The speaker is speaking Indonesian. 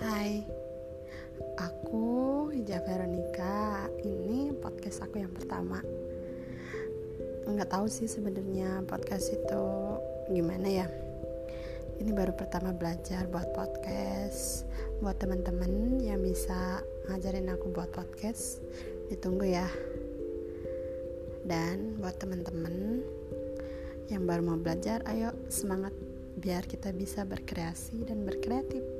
Hai, aku Ija Veronica. Ini podcast aku yang pertama. Nggak tahu sih sebenarnya podcast itu gimana ya. Ini baru pertama belajar buat podcast. Buat teman-teman yang bisa ngajarin aku buat podcast, ditunggu ya. Dan buat teman-teman yang baru mau belajar, ayo semangat biar kita bisa berkreasi dan berkreatif.